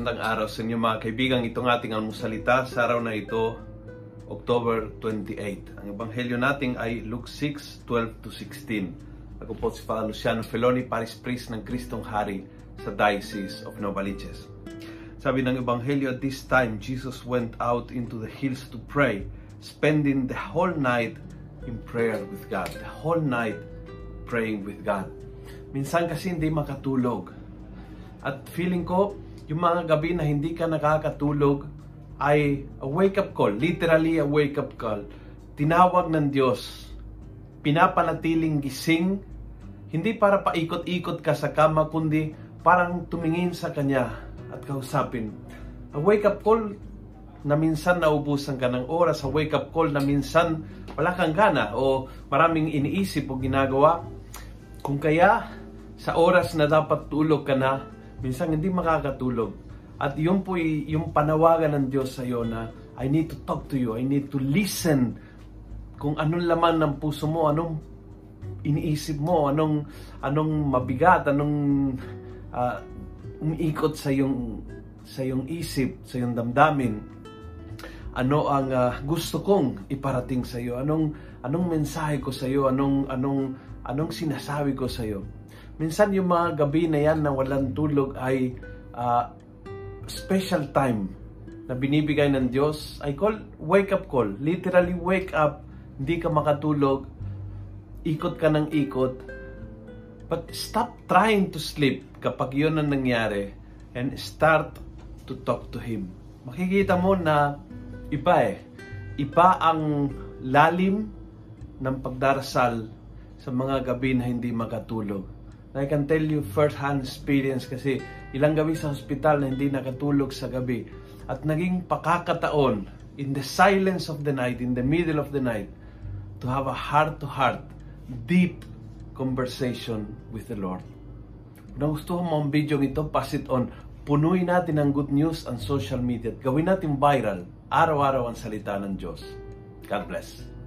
Magandang araw sa inyo mga kaibigan. Itong ating almusalita sa araw na ito, October 28. Ang ebanghelyo natin ay Luke 6, 12 to 16. Ako po si Father Luciano Feloni, Paris Priest ng Kristong Hari sa Diocese of Novaliches. Sabi ng ebanghelyo, at this time, Jesus went out into the hills to pray, spending the whole night in prayer with God. The whole night praying with God. Minsan kasi hindi makatulog. At feeling ko, yung mga gabi na hindi ka nakakatulog ay a wake-up call, literally a wake-up call. Tinawag ng Diyos, pinapanatiling gising, hindi para paikot-ikot ka sa kama, kundi parang tumingin sa Kanya at kausapin. A wake-up call na minsan naubusan ka ng oras, a wake-up call na minsan wala kang gana o maraming iniisip o ginagawa. Kung kaya, sa oras na dapat tulog ka na, minsan hindi makakatulog. At yun po yung panawagan ng Diyos sa iyo na I need to talk to you, I need to listen kung anong laman ng puso mo, anong iniisip mo, anong anong mabigat, anong uh, umiikot sa yung sa yung isip, sa yung damdamin. Ano ang uh, gusto kong iparating sa iyo? Anong anong mensahe ko sa iyo? Anong anong anong sinasabi ko sa iyo? Minsan yung mga gabi na yan na walang tulog ay uh, special time na binibigay ng Diyos. I call wake up call. Literally wake up. Hindi ka makatulog. Ikot ka ng ikot. But stop trying to sleep kapag yun ang nangyari and start to talk to Him. Makikita mo na iba eh. Iba ang lalim ng pagdarasal sa mga gabi na hindi makatulog I can tell you first-hand experience kasi ilang gabi sa hospital na hindi nakatulog sa gabi. At naging pakakataon in the silence of the night, in the middle of the night, to have a heart-to-heart, deep conversation with the Lord. Kung gusto mo ang video ito, pass it on. Punuin natin ang good news ang social media at gawin natin viral araw-araw ang salita ng Diyos. God bless.